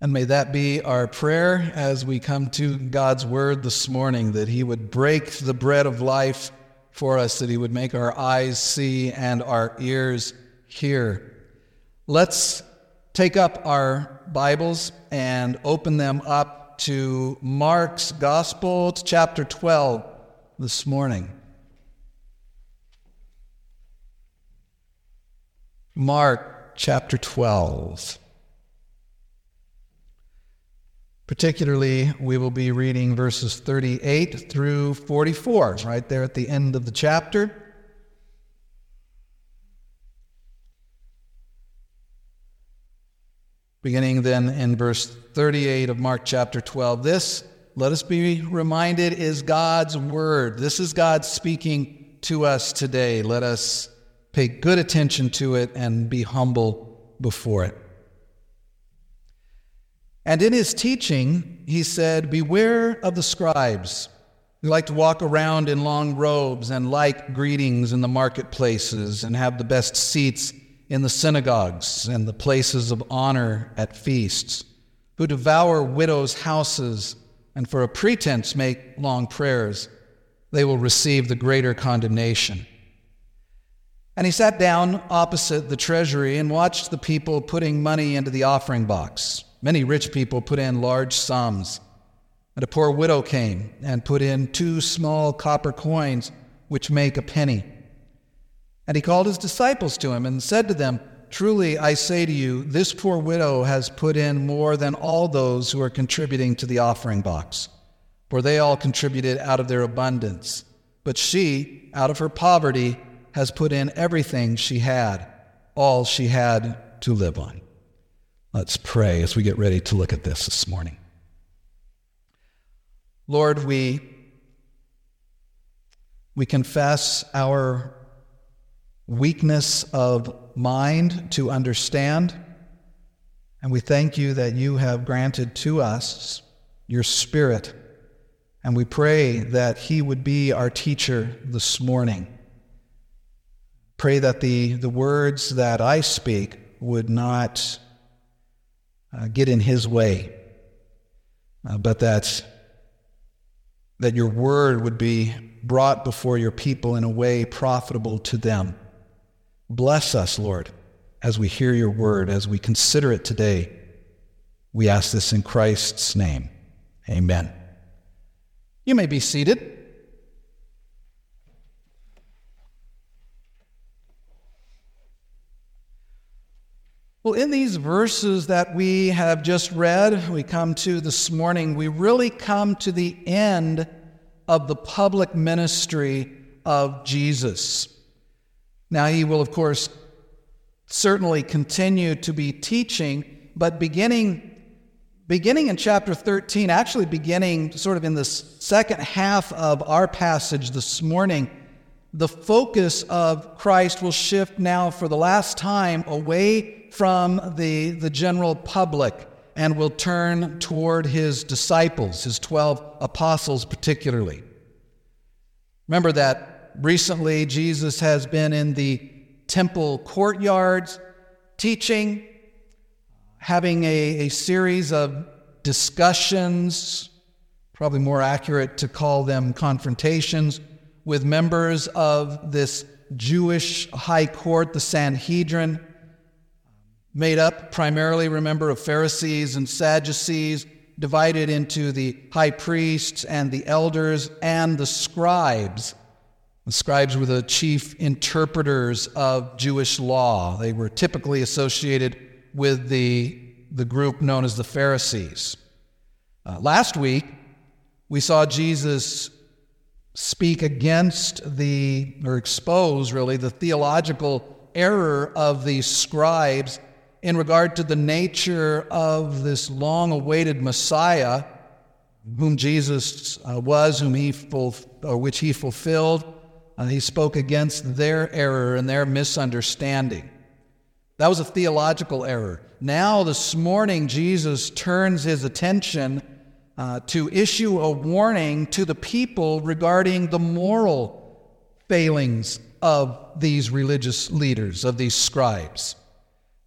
And may that be our prayer as we come to God's word this morning that He would break the bread of life for us, that He would make our eyes see and our ears hear. Let's take up our Bibles and open them up to Mark's Gospel, to chapter 12 this morning. Mark chapter 12. Particularly, we will be reading verses 38 through 44, right there at the end of the chapter. Beginning then in verse 38 of Mark chapter 12. This, let us be reminded, is God's word. This is God speaking to us today. Let us pay good attention to it and be humble before it. And in his teaching, he said, Beware of the scribes who like to walk around in long robes and like greetings in the marketplaces and have the best seats in the synagogues and the places of honor at feasts, who devour widows' houses and for a pretense make long prayers. They will receive the greater condemnation. And he sat down opposite the treasury and watched the people putting money into the offering box. Many rich people put in large sums. And a poor widow came and put in two small copper coins, which make a penny. And he called his disciples to him and said to them, Truly I say to you, this poor widow has put in more than all those who are contributing to the offering box, for they all contributed out of their abundance. But she, out of her poverty, has put in everything she had, all she had to live on. Let's pray as we get ready to look at this this morning. Lord, we, we confess our weakness of mind to understand, and we thank you that you have granted to us your Spirit, and we pray that He would be our teacher this morning. Pray that the, the words that I speak would not uh, get in his way, uh, but that, that your word would be brought before your people in a way profitable to them. Bless us, Lord, as we hear your word, as we consider it today. We ask this in Christ's name. Amen. You may be seated. Well, in these verses that we have just read, we come to this morning, we really come to the end of the public ministry of Jesus. Now, he will, of course, certainly continue to be teaching, but beginning beginning in chapter 13, actually beginning sort of in the second half of our passage this morning, the focus of Christ will shift now for the last time away from the, the general public and will turn toward his disciples, his 12 apostles particularly. Remember that recently Jesus has been in the temple courtyards teaching, having a, a series of discussions, probably more accurate to call them confrontations, with members of this Jewish high court, the Sanhedrin made up primarily, remember, of Pharisees and Sadducees, divided into the high priests and the elders and the scribes. The scribes were the chief interpreters of Jewish law. They were typically associated with the, the group known as the Pharisees. Uh, last week, we saw Jesus speak against the, or expose really, the theological error of the scribes in regard to the nature of this long awaited Messiah, whom Jesus uh, was, whom he ful- or which he fulfilled. Uh, he spoke against their error and their misunderstanding. That was a theological error. Now, this morning, Jesus turns his attention uh, to issue a warning to the people regarding the moral failings of these religious leaders, of these scribes.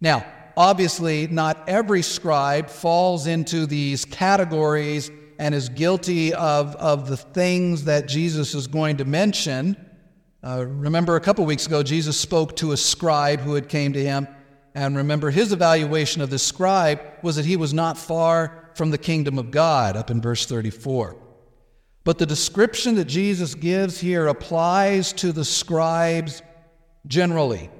Now, obviously, not every scribe falls into these categories and is guilty of, of the things that Jesus is going to mention. Uh, remember, a couple weeks ago, Jesus spoke to a scribe who had came to him, and remember, his evaluation of the scribe was that he was not far from the kingdom of God, up in verse 34. But the description that Jesus gives here applies to the scribes generally.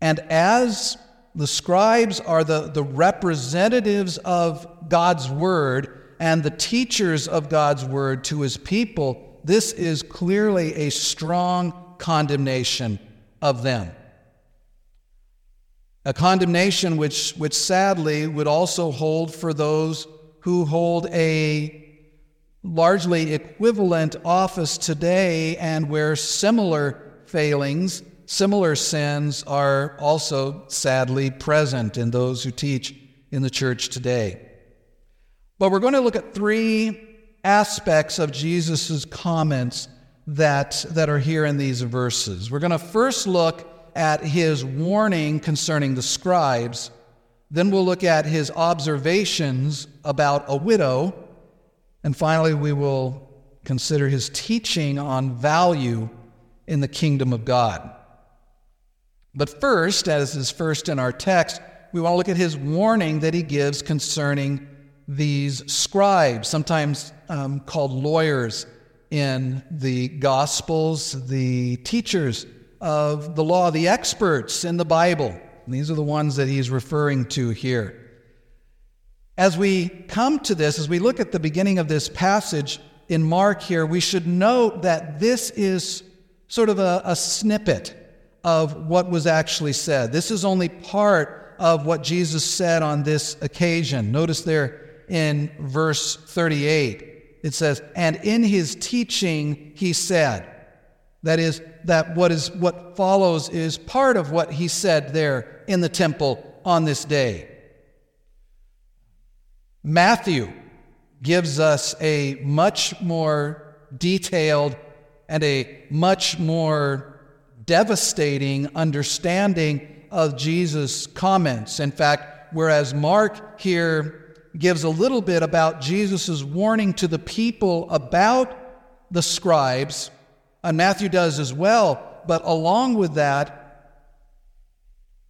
And as the scribes are the, the representatives of God's word and the teachers of God's word to his people, this is clearly a strong condemnation of them. A condemnation which, which sadly would also hold for those who hold a largely equivalent office today and where similar failings, similar sins are also sadly present in those who teach in the church today. But we're going to look at three aspects of Jesus' comments that, that are here in these verses. We're going to first look at his warning concerning the scribes, then we'll look at his observations about a widow. And finally, we will consider his teaching on value in the kingdom of God. But first, as is first in our text, we want to look at his warning that he gives concerning these scribes, sometimes um, called lawyers in the Gospels, the teachers of the law, the experts in the Bible. These are the ones that he's referring to here. As we come to this, as we look at the beginning of this passage in Mark here, we should note that this is sort of a, a snippet of what was actually said. This is only part of what Jesus said on this occasion. Notice there in verse 38, it says, And in his teaching he said, that is, that what is what follows is part of what he said there in the temple on this day. Matthew gives us a much more detailed and a much more devastating understanding of Jesus' comments. In fact, whereas Mark here gives a little bit about Jesus' warning to the people about the scribes, and Matthew does as well, but along with that,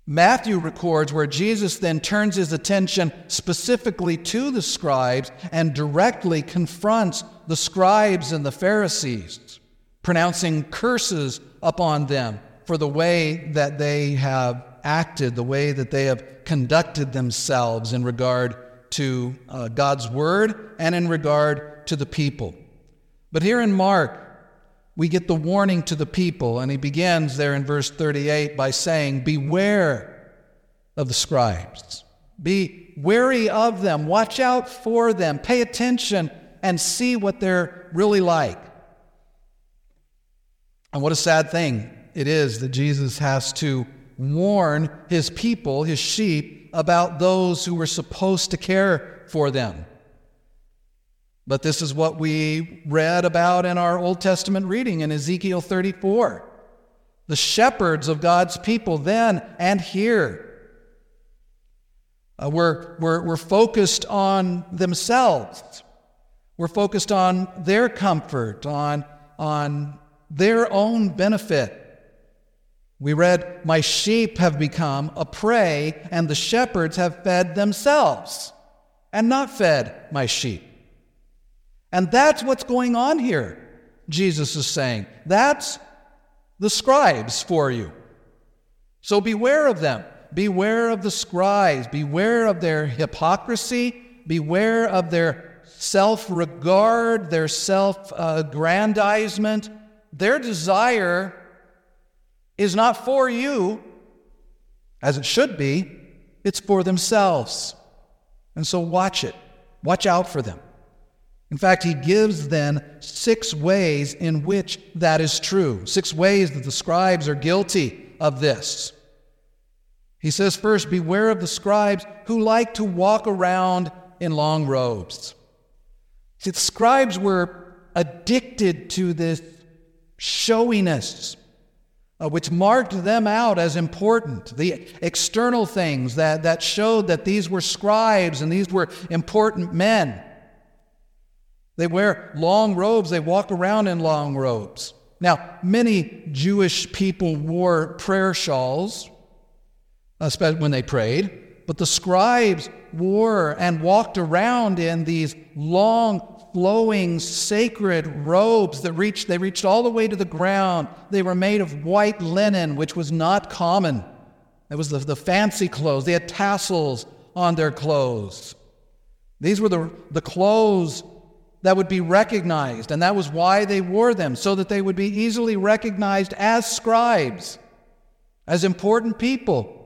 Matthew records where Jesus then turns his attention specifically to the scribes and directly confronts the scribes and the Pharisees, pronouncing curses upon them for the way that they have acted, the way that they have conducted themselves in regard to uh, God's word and in regard to the people. But here in Mark, we get the warning to the people, and he begins there in verse 38 by saying, Beware of the scribes. Be wary of them. Watch out for them. Pay attention and see what they're really like. And what a sad thing it is that Jesus has to warn his people, his sheep, about those who were supposed to care for them. But this is what we read about in our Old Testament reading in Ezekiel 34. The shepherds of God's people then and here uh, were, were, were focused on themselves. We're focused on their comfort, on, on their own benefit. We read, My sheep have become a prey, and the shepherds have fed themselves and not fed my sheep. And that's what's going on here, Jesus is saying. That's the scribes for you. So beware of them. Beware of the scribes. Beware of their hypocrisy. Beware of their self regard, their self aggrandizement. Their desire is not for you, as it should be, it's for themselves. And so watch it. Watch out for them. In fact, he gives then six ways in which that is true, six ways that the scribes are guilty of this. He says, first, beware of the scribes who like to walk around in long robes. See, the scribes were addicted to this showiness. uh, which marked them out as important, the external things that, that showed that these were scribes and these were important men. They wear long robes, they walk around in long robes. Now, many Jewish people wore prayer shawls, especially when they prayed, but the scribes wore and walked around in these long flowing sacred robes that reached they reached all the way to the ground. They were made of white linen which was not common. It was the, the fancy clothes. They had tassels on their clothes. These were the, the clothes that would be recognized and that was why they wore them so that they would be easily recognized as scribes as important people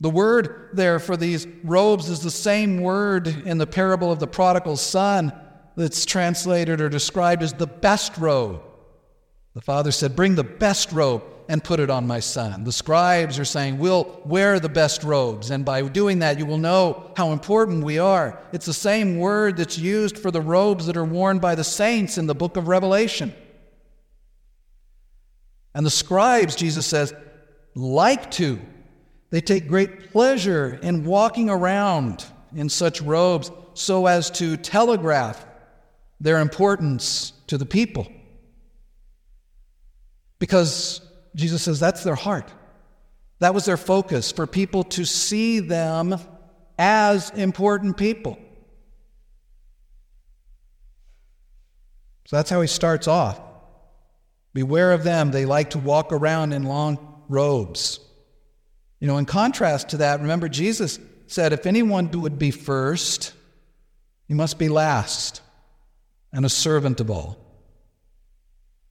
the word there for these robes is the same word in the parable of the prodigal son that's translated or described as the best robe. The father said, Bring the best robe and put it on my son. The scribes are saying, We'll wear the best robes, and by doing that, you will know how important we are. It's the same word that's used for the robes that are worn by the saints in the book of Revelation. And the scribes, Jesus says, like to they take great pleasure in walking around in such robes so as to telegraph their importance to the people. Because Jesus says that's their heart. That was their focus, for people to see them as important people. So that's how he starts off. Beware of them. They like to walk around in long robes. You know, in contrast to that, remember Jesus said, if anyone would be first, he must be last and a servant of all.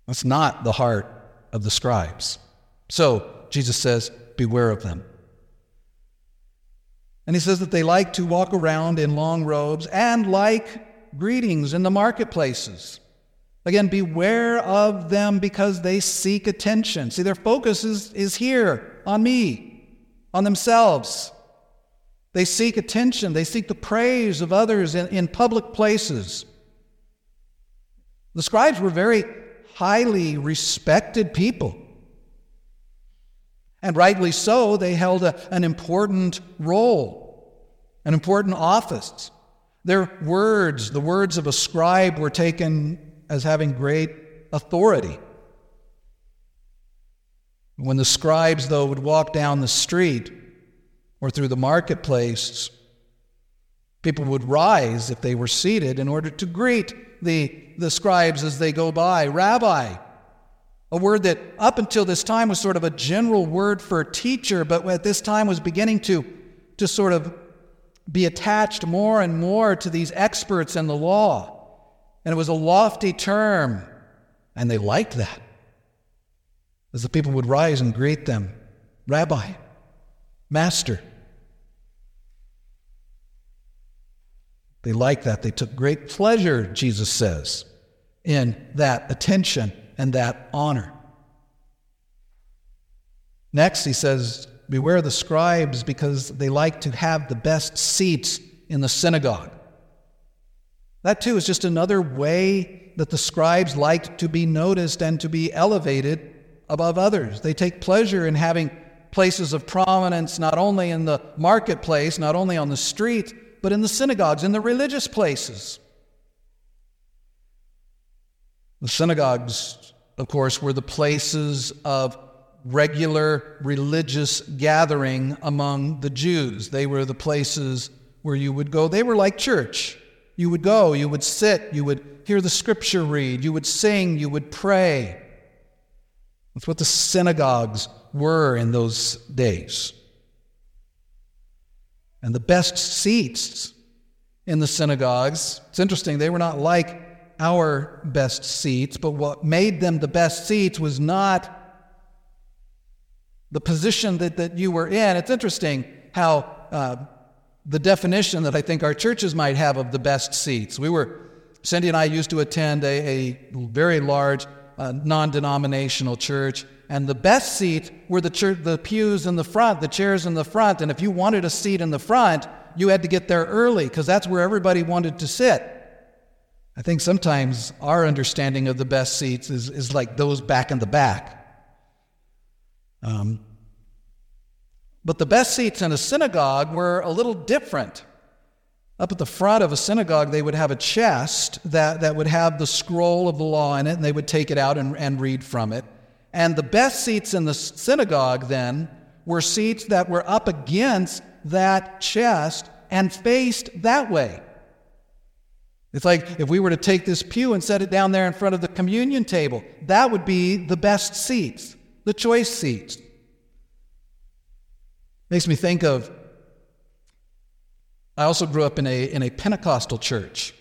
That's not the heart of the scribes. So, Jesus says, beware of them. And he says that they like to walk around in long robes and like greetings in the marketplaces. Again, beware of them because they seek attention. See, their focus is, is here on me on themselves. They seek attention, they seek the praise of others in, in public places. The scribes were very highly respected people. And rightly so, they held a, an important role, an important office. Their words, the words of a scribe, were taken as having great authority. When the scribes, though, would walk down the street or through the marketplace, people would rise if they were seated in order to greet the, the scribes as they go by. Rabbi, a word that up until this time was sort of a general word for teacher, but at this time was beginning to, to sort of be attached more and more to these experts in the law. And it was a lofty term, and they liked that as the people would rise and greet them Rabbi, Master. They liked that. They took great pleasure, Jesus says, in that attention and that honor. Next, he says, Beware the scribes because they like to have the best seats in the synagogue. That, too, is just another way that the scribes liked to be noticed and to be elevated above others. They take pleasure in having places of prominence not only in the marketplace, not only on the street, but in the synagogues, in the religious places. The synagogues, of course, were the places of regular religious gathering among the Jews. They were the places where you would go. They were like church. You would go, you would sit, you would hear the scripture read, you would sing, you would pray. That's what the synagogues were in those days. And the best seats in the synagogues, it's interesting, they were not like our best seats, but what made them the best seats was not the position that, that you were in. It's interesting how uh, the definition that I think our churches might have of the best seats. We were, Cindy and I used to attend a, a very large a non denominational church. And the best seat were the, the pews in the front, the chairs in the front. And if you wanted a seat in the front, you had to get there early because that's where everybody wanted to sit. I think sometimes our understanding of the best seats is, is like those back in the back. Um, but the best seats in a synagogue were a little different. Up at the front of a synagogue, they would have a chest that, that would have the scroll of the law in it, and they would take it out and, and read from it. And the best seats in the synagogue then were seats that were up against that chest and faced that way. It's like if we were to take this pew and set it down there in front of the communion table, that would be the best seats, the choice seats. Makes me think of I also grew up in a, in a Pentecostal church.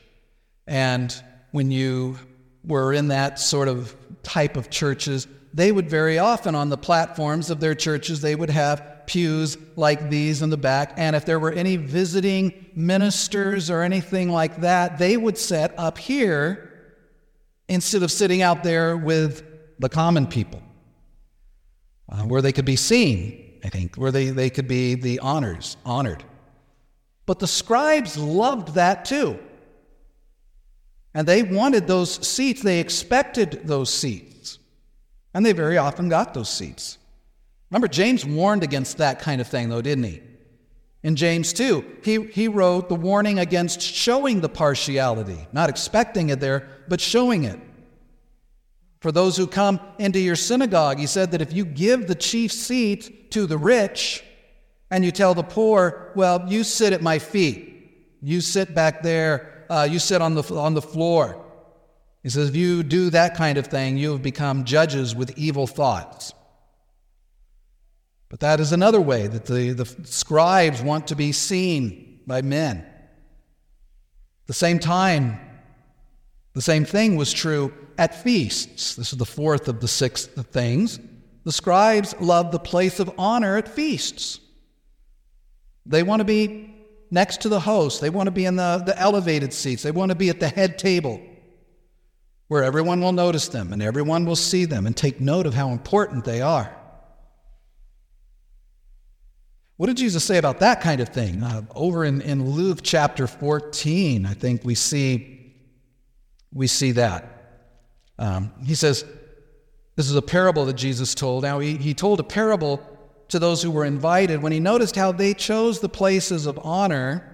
And when you were in that sort of type of churches, they would very often on the platforms of their churches, they would have pews like these in the back. And if there were any visiting ministers or anything like that, they would set up here instead of sitting out there with the common people, uh, where they could be seen, I think, where they, they could be the honors, honored. But the scribes loved that too. And they wanted those seats, they expected those seats. And they very often got those seats. Remember, James warned against that kind of thing, though, didn't he? In James 2, he, he wrote the warning against showing the partiality, not expecting it there, but showing it. For those who come into your synagogue, he said that if you give the chief seat to the rich, and you tell the poor, well, you sit at my feet. You sit back there. Uh, you sit on the, on the floor. He says, if you do that kind of thing, you have become judges with evil thoughts. But that is another way that the, the scribes want to be seen by men. the same time, the same thing was true at feasts. This is the fourth of the six things. The scribes love the place of honor at feasts. They want to be next to the host. They want to be in the, the elevated seats. They want to be at the head table where everyone will notice them and everyone will see them and take note of how important they are. What did Jesus say about that kind of thing? Uh, over in, in Luke chapter 14, I think we see, we see that. Um, he says, This is a parable that Jesus told. Now, he, he told a parable to those who were invited when he noticed how they chose the places of honor,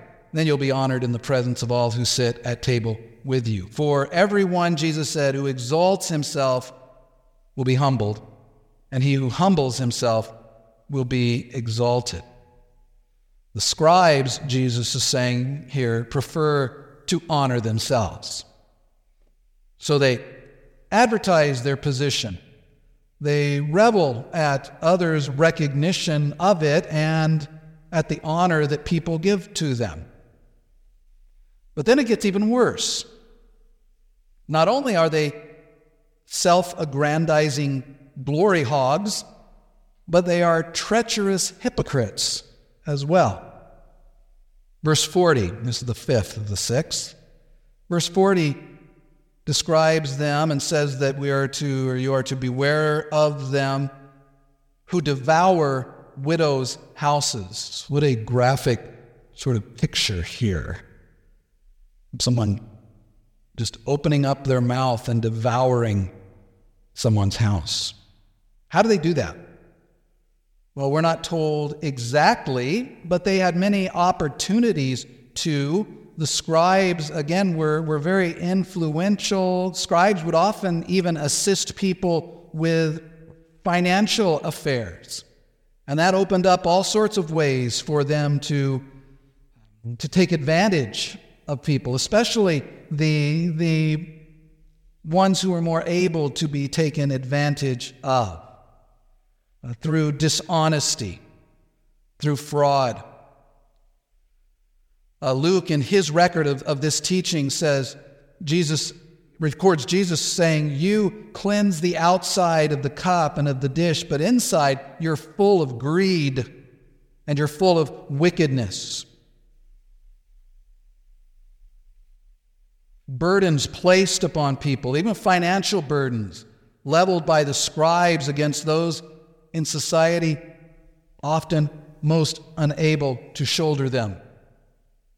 Then you'll be honored in the presence of all who sit at table with you. For everyone, Jesus said, who exalts himself will be humbled, and he who humbles himself will be exalted. The scribes, Jesus is saying here, prefer to honor themselves. So they advertise their position they revel at others' recognition of it and at the honor that people give to them. But then it gets even worse. Not only are they self aggrandizing glory hogs, but they are treacherous hypocrites as well. Verse 40, this is the fifth of the six. Verse 40 describes them and says that we are to, or you are to beware of them who devour widows' houses. What a graphic sort of picture here. Someone just opening up their mouth and devouring someone's house. How do they do that? Well, we're not told exactly, but they had many opportunities to the scribes, again, were, were very influential. Scribes would often even assist people with financial affairs. And that opened up all sorts of ways for them to, to take advantage of people, especially the, the ones who are more able to be taken advantage of uh, through dishonesty, through fraud. Uh, Luke, in his record of, of this teaching, says Jesus records Jesus saying, You cleanse the outside of the cup and of the dish, but inside you're full of greed and you're full of wickedness. Burdens placed upon people, even financial burdens, leveled by the scribes against those in society often most unable to shoulder them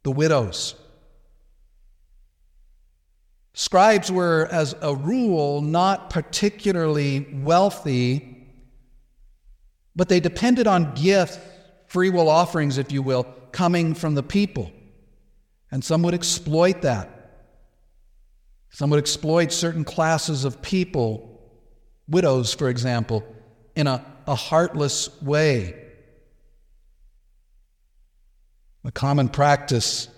the widows. Scribes were, as a rule, not particularly wealthy, but they depended on gifts, free will offerings, if you will, coming from the people. And some would exploit that. Some would exploit certain classes of people, widows, for example, in a, a heartless way. The common practice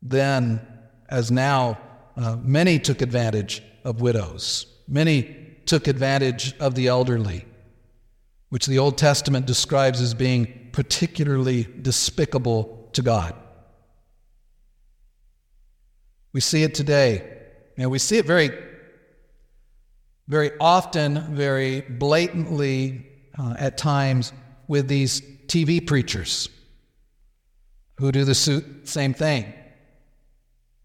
then, as now, uh, many took advantage of widows. Many took advantage of the elderly, which the Old Testament describes as being particularly despicable to God. We see it today. And we see it very, very often, very blatantly uh, at times with these TV preachers who do the same thing,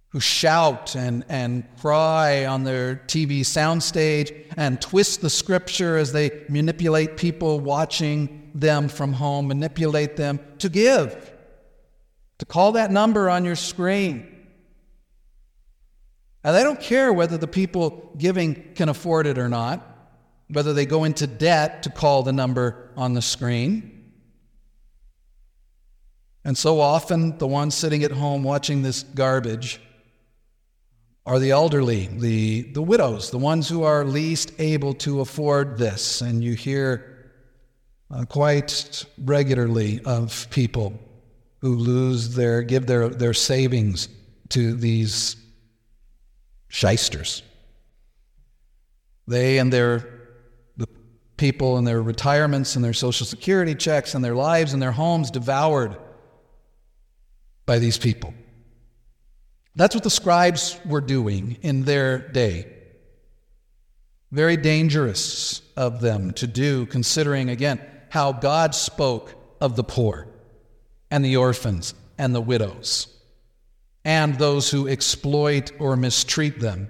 who shout and, and cry on their TV soundstage and twist the scripture as they manipulate people watching them from home, manipulate them to give, to call that number on your screen. And they don't care whether the people giving can afford it or not, whether they go into debt to call the number on the screen. And so often, the ones sitting at home watching this garbage are the elderly, the, the widows, the ones who are least able to afford this. And you hear uh, quite regularly of people who lose their, give their, their savings to these shysters. They and their the people and their retirements and their social security checks and their lives and their homes devoured by these people. That's what the scribes were doing in their day. Very dangerous of them to do, considering again how God spoke of the poor and the orphans and the widows and those who exploit or mistreat them.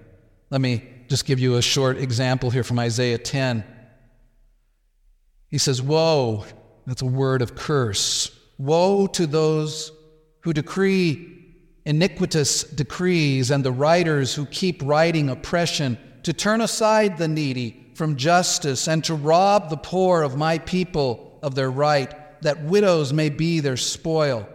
Let me just give you a short example here from Isaiah 10. He says, Woe, that's a word of curse. Woe to those who decree iniquitous decrees and the writers who keep writing oppression, to turn aside the needy from justice and to rob the poor of my people of their right, that widows may be their spoil,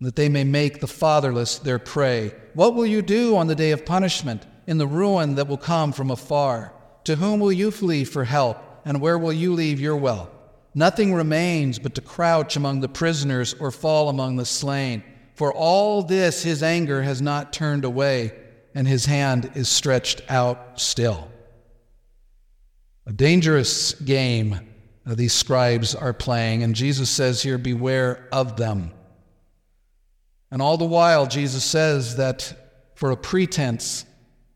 that they may make the fatherless their prey. What will you do on the day of punishment, in the ruin that will come from afar? To whom will you flee for help, and where will you leave your wealth? Nothing remains but to crouch among the prisoners or fall among the slain. For all this his anger has not turned away, and his hand is stretched out still. A dangerous game uh, these scribes are playing, and Jesus says here, Beware of them. And all the while, Jesus says that for a pretense,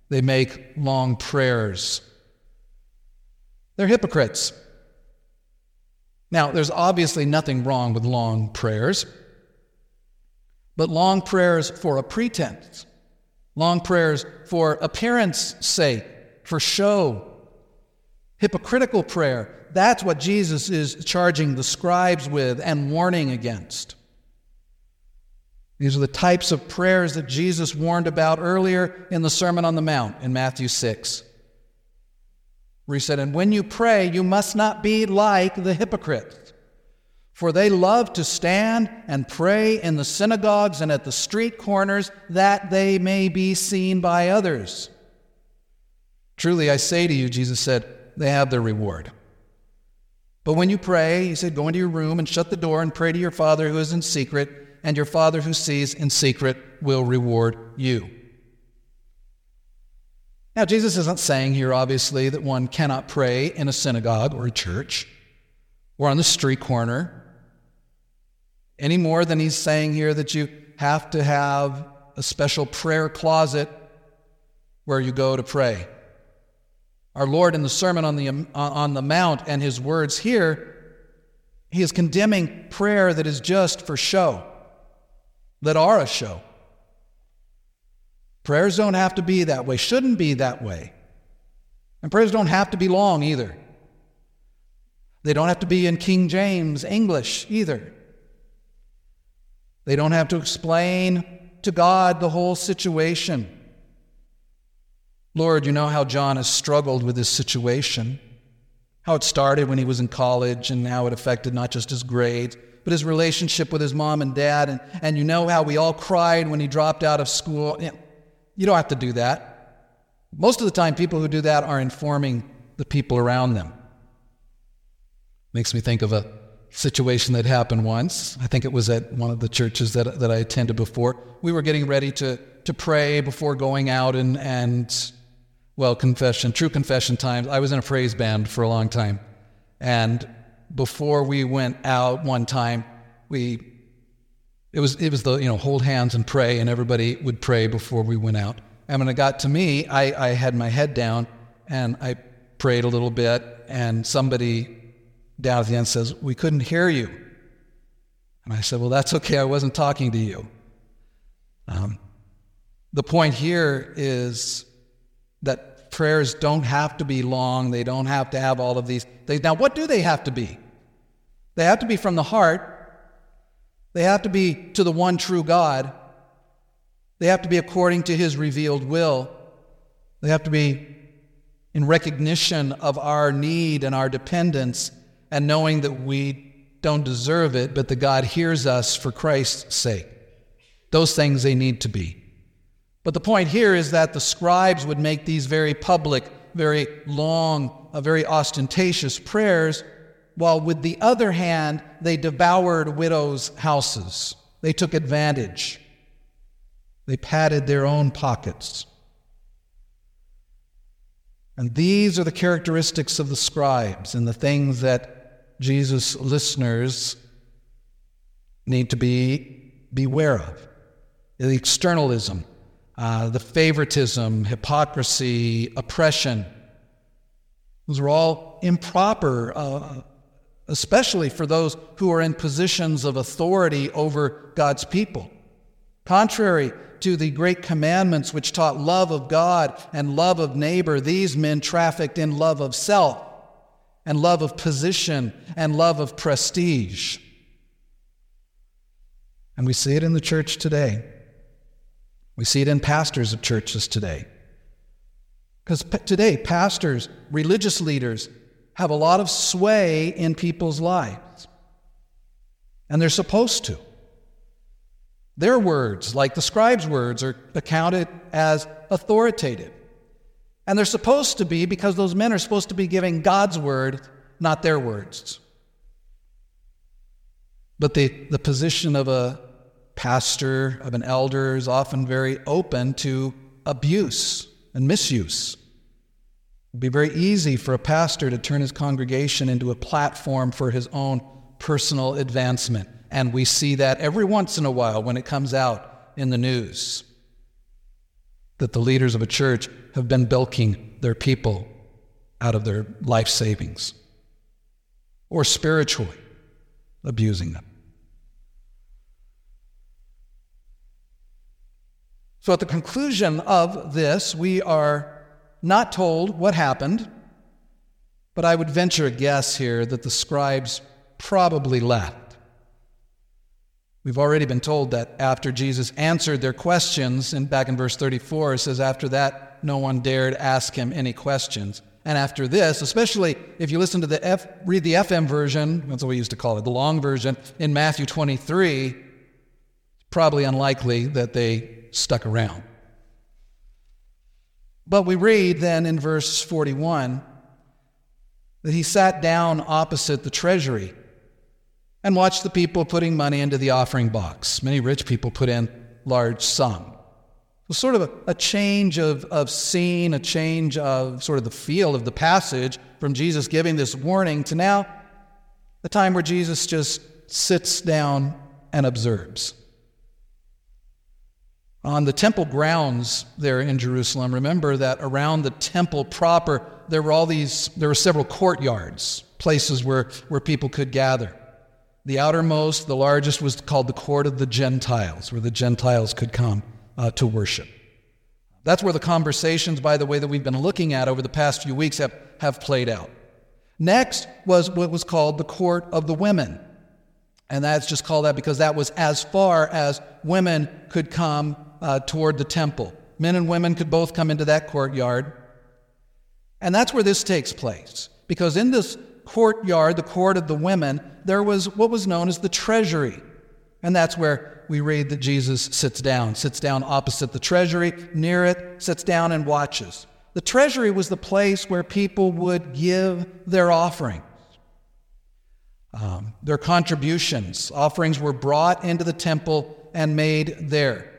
they make long prayers. They're hypocrites. Now, there's obviously nothing wrong with long prayers but long prayers for a pretense, long prayers for appearance sake, for show, hypocritical prayer. That's what Jesus is charging the scribes with and warning against. These are the types of prayers that Jesus warned about earlier in the Sermon on the Mount in Matthew 6, where he said, And when you pray, you must not be like the hypocrites for they love to stand and pray in the synagogues and at the street corners that they may be seen by others. Truly, I say to you, Jesus said, they have their reward. But when you pray, he said, go into your room and shut the door and pray to your Father who is in secret, and your Father who sees in secret will reward you. Now, Jesus isn't saying here, obviously, that one cannot pray in a synagogue or a church or on the street corner any more than he's saying here that you have to have a special prayer closet where you go to pray. Our Lord in the Sermon on the, on the Mount and his words here, he is condemning prayer that is just for show, that are a show. Prayers don't have to be that way, shouldn't be that way. And prayers don't have to be long either. They don't have to be in King James English either. They don't have to explain to God the whole situation. Lord, you know how John has struggled with this situation, how it started when he was in college and how it affected not just his grades, but his relationship with his mom and dad. And, and you know how we all cried when he dropped out of school. You don't have to do that. Most of the time, people who do that are informing the people around them. Makes me think of a situation that happened once. I think it was at one of the churches that, that I attended before. We were getting ready to, to pray before going out and, and, well, confession, true confession times. I was in a praise band for a long time. And before we went out one time, we it was it was the you know hold hands and pray, and everybody would pray before we went out. And when it got to me, I, I had my head down and I prayed a little bit, and somebody down at the end says, We couldn't hear you. And I said, Well, that's okay. I wasn't talking to you. Um, the point here is that prayers don't have to be long, they don't have to have all of these things. Now, what do they have to be? They have to be from the heart, they have to be to the one true God, they have to be according to his revealed will, they have to be in recognition of our need and our dependence and knowing that we don't deserve it, but that God hears us for Christ's sake. Those things they need to be. But the point here is that the scribes would make these very public, very long, uh, very ostentatious prayers, while with the other hand, they devoured widows' houses. They took advantage. They padded their own pockets. And these are the characteristics of the scribes and the things that Jesus' listeners need to be beware of the externalism, uh, the favoritism, hypocrisy, oppression. Those are all improper, uh, especially for those who are in positions of authority over God's people. Contrary to the great commandments which taught love of God and love of neighbor, these men trafficked in love of self and love of position and love of prestige. And we see it in the church today. We see it in pastors of churches today. Because today, pastors, religious leaders, have a lot of sway in people's lives. And they're supposed to. Their words, like the scribes' words, are accounted as authoritative. And they're supposed to be because those men are supposed to be giving God's word, not their words. But the, the position of a pastor, of an elder, is often very open to abuse and misuse. It'd be very easy for a pastor to turn his congregation into a platform for his own personal advancement. And we see that every once in a while when it comes out in the news that the leaders of a church have been bilking their people out of their life savings or spiritually abusing them. So, at the conclusion of this, we are not told what happened, but I would venture a guess here that the scribes probably left. We've already been told that after Jesus answered their questions, and back in verse 34, it says, After that, no one dared ask him any questions. And after this, especially if you listen to the F, read the FM version, that's what we used to call it, the long version, in Matthew 23, it's probably unlikely that they stuck around. But we read then in verse 41 that he sat down opposite the treasury and watched the people putting money into the offering box. Many rich people put in large sums. It was sort of a, a, change of, of scene, a change of sort of the feel of the passage from Jesus giving this warning to now the time where Jesus just sits down and observes. On the temple grounds there in Jerusalem, remember that around the temple proper there were all these, there were several courtyards, places where, where people could gather. The outermost, the largest, was called the court of the Gentiles, where the Gentiles could come uh, to worship. That's where the conversations, by the way, that we've been looking at over the past few weeks have, have played out. Next was what was called the court of the women. And that's just called that because that was as far as women could come uh, toward the temple. Men and women could both come into that courtyard. And that's where this takes place. Because in this courtyard, the court of the women, there was what was known as the treasury. And that's where we read that Jesus sits down, sits down opposite the treasury, near it, sits down and watches. The treasury was the place where people would give their offerings, um, their contributions. Offerings were brought into the temple and made there.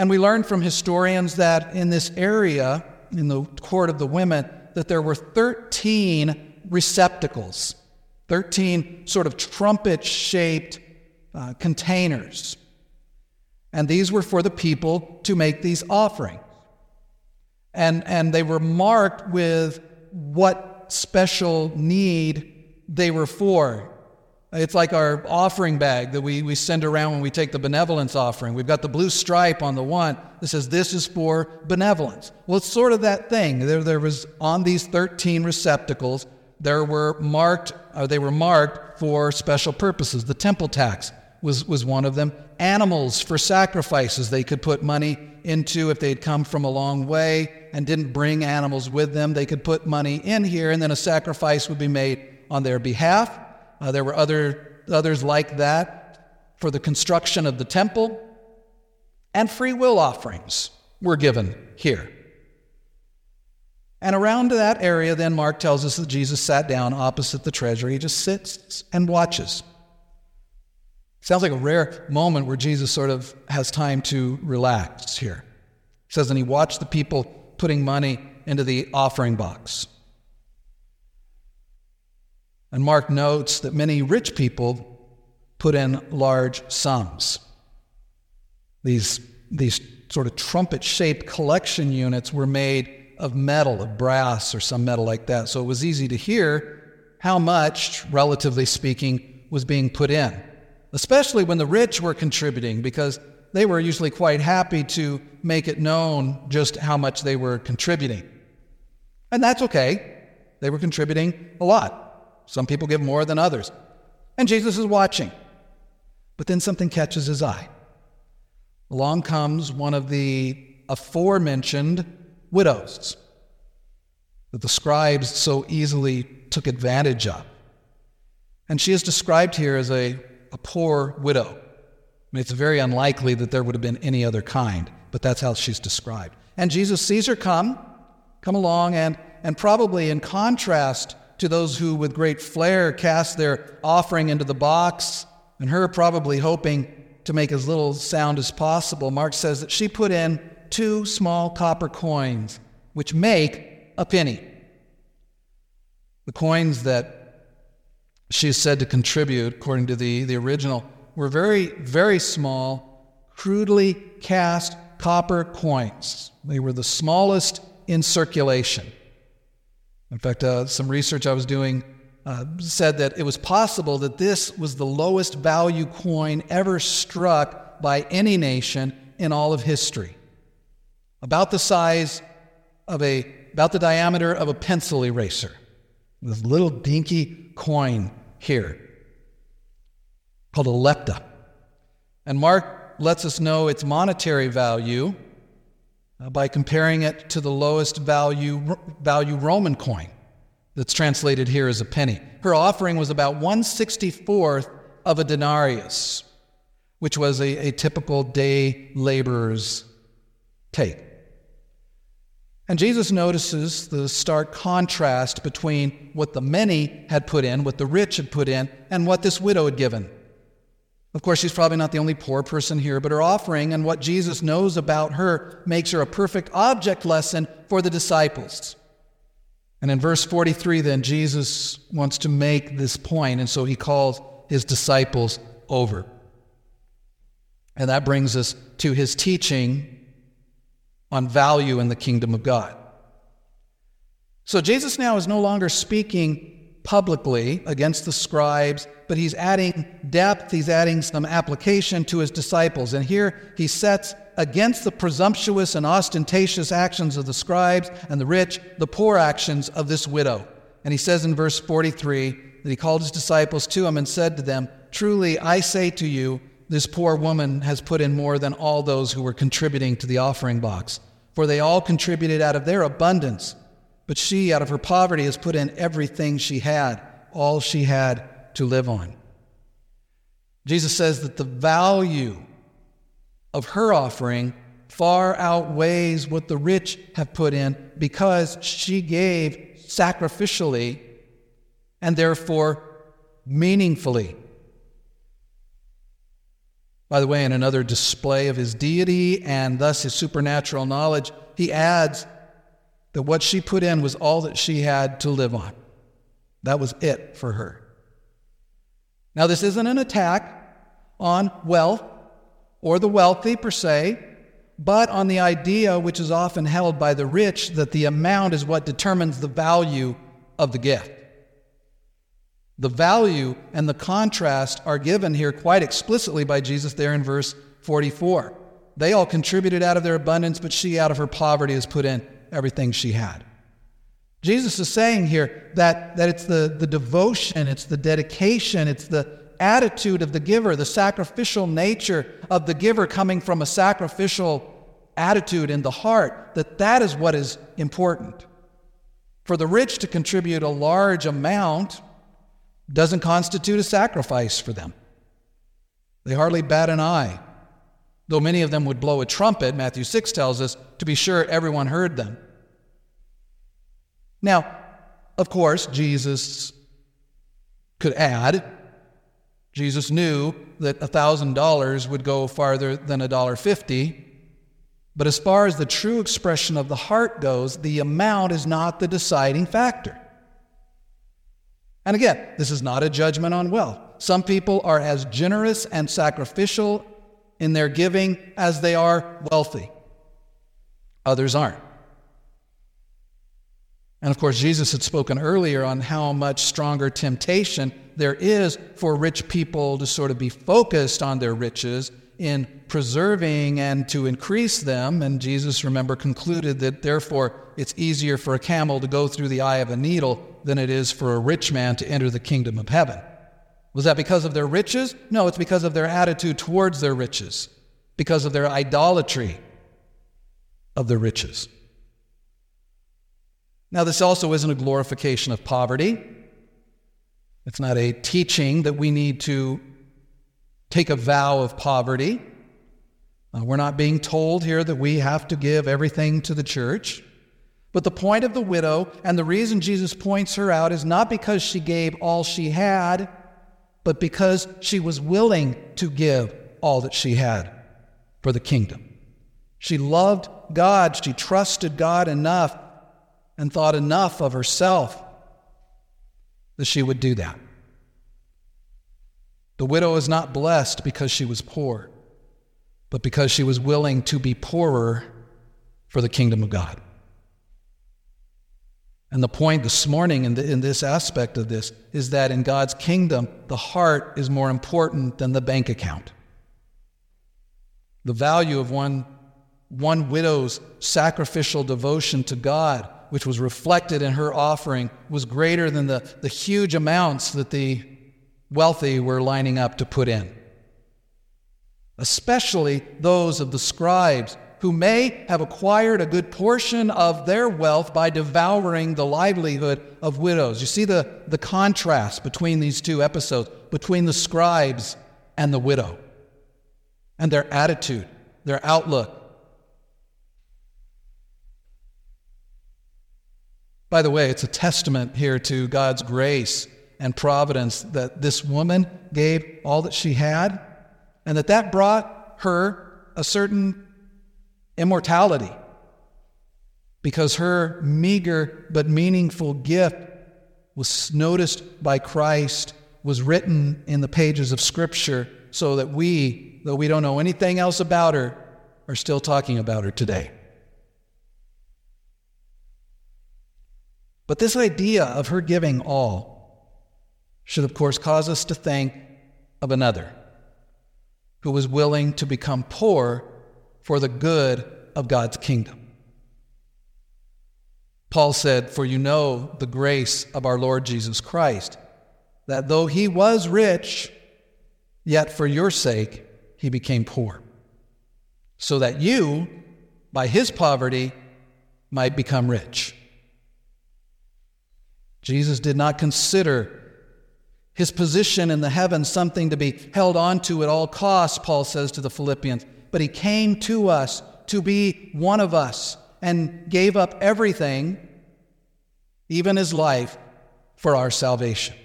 And we learn from historians that in this area, in the court of the women, that there were 13 receptacles, 13 sort of trumpet shaped uh, containers. And these were for the people to make these offerings. And, and they were marked with what special need they were for. It's like our offering bag that we, we send around when we take the benevolence offering. We've got the blue stripe on the one that says, This is for benevolence. Well, it's sort of that thing. There, there was on these 13 receptacles, there were marked, or they were marked for special purposes. The temple tax was, was one of them. Animals for sacrifices they could put money into if they'd come from a long way and didn't bring animals with them. They could put money in here, and then a sacrifice would be made on their behalf. Uh, there were other, others like that for the construction of the temple, and free will offerings were given here. And around that area, then Mark tells us that Jesus sat down opposite the treasury. He just sits and watches. Sounds like a rare moment where Jesus sort of has time to relax here. He says, and he watched the people putting money into the offering box. And Mark notes that many rich people put in large sums. These, these sort of trumpet shaped collection units were made of metal, of brass, or some metal like that. So it was easy to hear how much, relatively speaking, was being put in especially when the rich were contributing, because they were usually quite happy to make it known just how much they were contributing. And that's okay. They were contributing a lot. Some people give more than others. And Jesus is watching. But then something catches his eye. Along comes one of the aforementioned widows that the scribes so easily took advantage of. And she is described here as a a poor widow. I mean, it's very unlikely that there would have been any other kind, but that's how she's described. And Jesus sees her come, come along, and, and probably in contrast to those who with great flair cast their offering into the box, and her probably hoping to make as little sound as possible, Mark says that she put in two small copper coins, which make a penny. The coins that she is said to contribute, according to the, the original, were very, very small, crudely cast copper coins. They were the smallest in circulation. In fact, uh, some research I was doing uh, said that it was possible that this was the lowest value coin ever struck by any nation in all of history. About the size of a, about the diameter of a pencil eraser. This little dinky coin here called a lepta. And Mark lets us know its monetary value Uh, by comparing it to the lowest value, value Roman coin that's translated here as a penny. Her offering was about 164th of a denarius, which was a, a typical day laborer's take. And Jesus notices the stark contrast between what the many had put in, what the rich had put in, and what this widow had given. Of course, she's probably not the only poor person here, but her offering and what Jesus knows about her makes her a perfect object lesson for the disciples. And in verse 43, then, Jesus wants to make this point, and so he calls his disciples over. And that brings us to his teaching on value in the kingdom of God. So Jesus now is no longer speaking publicly against the scribes, but he's adding depth, he's adding some application to his disciples. And here he sets against the presumptuous and ostentatious actions of the scribes and the rich the poor actions of this widow. And he says in verse 43 that he called his disciples to him and said to them, Truly I say to you, this poor woman has put in more than all those who were contributing to the offering box. For they all contributed out of their abundance, but she, out of her poverty, has put in everything she had, all she had to live on. Jesus says that the value of her offering far outweighs what the rich have put in because she gave sacrificially and therefore meaningfully. By the way, in another display of his deity and thus his supernatural knowledge, he adds that what she put in was all that she had to live on. That was it for her. Now, this isn't an attack on wealth or the wealthy per se, but on the idea which is often held by the rich that the amount is what determines the value of the gift. The value and the contrast are given here quite explicitly by Jesus there in verse 44. They all contributed out of their abundance, but she out of her poverty has put in everything she had. Jesus is saying here that, that it's the, the devotion, it's the dedication, it's the attitude of the giver, the sacrificial nature of the giver coming from a sacrificial attitude in the heart, that that is what is important. For the rich to contribute a large amount doesn't constitute a sacrifice for them. They hardly bat an eye, though many of them would blow a trumpet, Matthew 6 tells us, to be sure everyone heard them. Now, of course, Jesus could add, Jesus knew that $1,000 would go farther than $1.50. But as far as the true expression of the heart goes, the amount is not the deciding factor. And again, this is not a judgment on wealth. Some people are as generous and sacrificial in their giving as they are wealthy, others aren't. And of course, Jesus had spoken earlier on how much stronger temptation there is for rich people to sort of be focused on their riches in preserving and to increase them. And Jesus, remember, concluded that therefore it's easier for a camel to go through the eye of a needle than it is for a rich man to enter the kingdom of heaven. Was that because of their riches? No, it's because of their attitude towards their riches, because of their idolatry of their riches. Now, this also isn't a glorification of poverty. It's not a teaching that we need to take a vow of poverty. Uh, we're not being told here that we have to give everything to the church. But the point of the widow and the reason Jesus points her out is not because she gave all she had, but because she was willing to give all that she had for the kingdom. She loved God, she trusted God enough and thought enough of herself that she would do that. The widow is not blessed because she was poor, but because she was willing to be poorer for the kingdom of God. And the point this morning in, the, in this aspect of this is that in God's kingdom, the heart is more important than the bank account. The value of one, one widow's sacrificial devotion to God, which was reflected in her offering, was greater than the, the huge amounts that the wealthy were lining up to put in. Especially those of the scribes who may have acquired a good portion of their wealth by devouring the livelihood of widows. You see the, the contrast between these two episodes, between the scribes and the widow, and their attitude, their outlook. By the way, it's a testament here to God's grace and providence that this woman gave all that she had, and that that brought her a certain immortality because her meager but meaningful gift was noticed by Christ, was written in the pages of Scripture, so that we, though we don't know anything else about her, are still talking about her today. But this idea of her giving all should, of course, cause us to think of another who was willing to become poor for the good of God's kingdom. Paul said, For you know the grace of our Lord Jesus Christ, that though he was rich, yet for your sake he became poor, so that you, by his poverty, might become rich. Jesus did not consider his position in the heavens something to be held on to at all costs, Paul says to the Philippians, but he came to us to be one of us and gave up everything, even his life, for our salvation.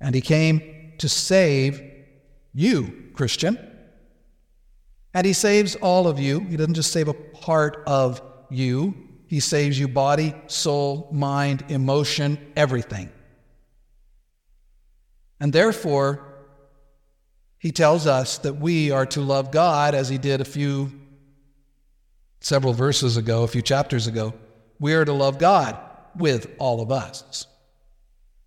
And he came to save you, Christian. And he saves all of you. He doesn't just save a part of you, he saves you body, soul, mind, emotion, everything. And therefore, he tells us that we are to love God as he did a few, several verses ago, a few chapters ago. We are to love God with all of us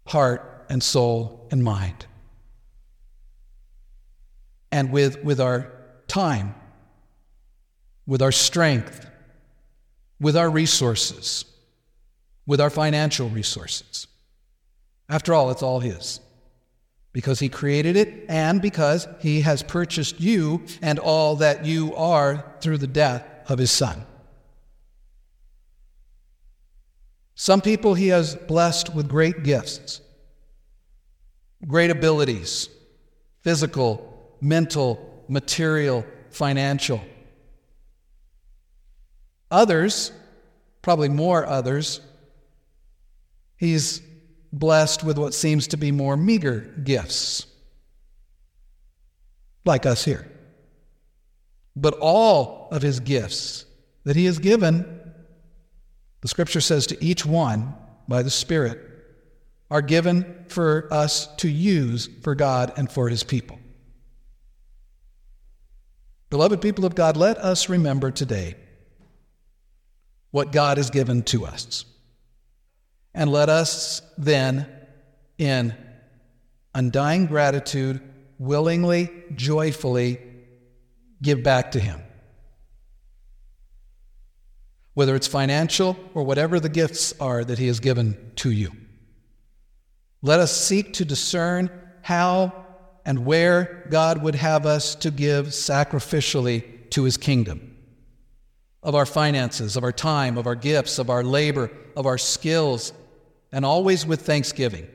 heart and soul and mind. And with, with our time, with our strength, with our resources, with our financial resources. After all, it's all His. Because He created it and because He has purchased you and all that you are through the death of His Son. Some people He has blessed with great gifts, great abilities physical, mental, material, financial. Others, probably more others, he's blessed with what seems to be more meager gifts, like us here. But all of his gifts that he has given, the scripture says to each one by the Spirit, are given for us to use for God and for his people. Beloved people of God, let us remember today what God has given to us. And let us then, in undying gratitude, willingly, joyfully give back to Him. Whether it's financial or whatever the gifts are that He has given to you. Let us seek to discern how and where God would have us to give sacrificially to His kingdom of our finances, of our time, of our gifts, of our labor, of our skills, and always with thanksgiving.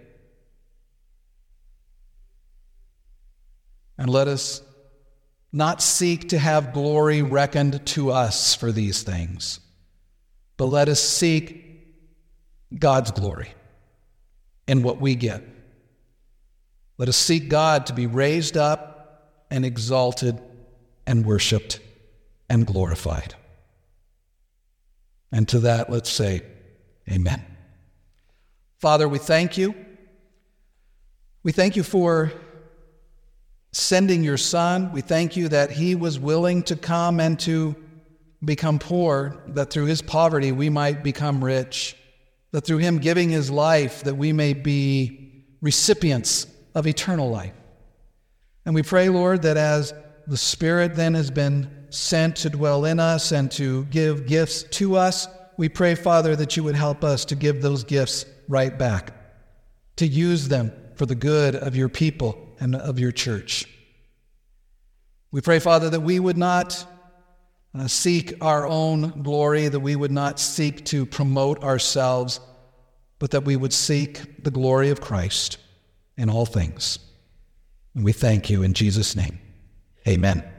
And let us not seek to have glory reckoned to us for these things, but let us seek God's glory in what we get. Let us seek God to be raised up and exalted and worshiped and glorified. And to that, let's say, Amen. Father, we thank you. We thank you for sending your Son. We thank you that he was willing to come and to become poor, that through his poverty we might become rich, that through him giving his life that we may be recipients of eternal life. And we pray, Lord, that as the Spirit then has been sent to dwell in us and to give gifts to us. We pray, Father, that you would help us to give those gifts right back, to use them for the good of your people and of your church. We pray, Father, that we would not uh, seek our own glory, that we would not seek to promote ourselves, but that we would seek the glory of Christ in all things. And we thank you in Jesus' name. Amen.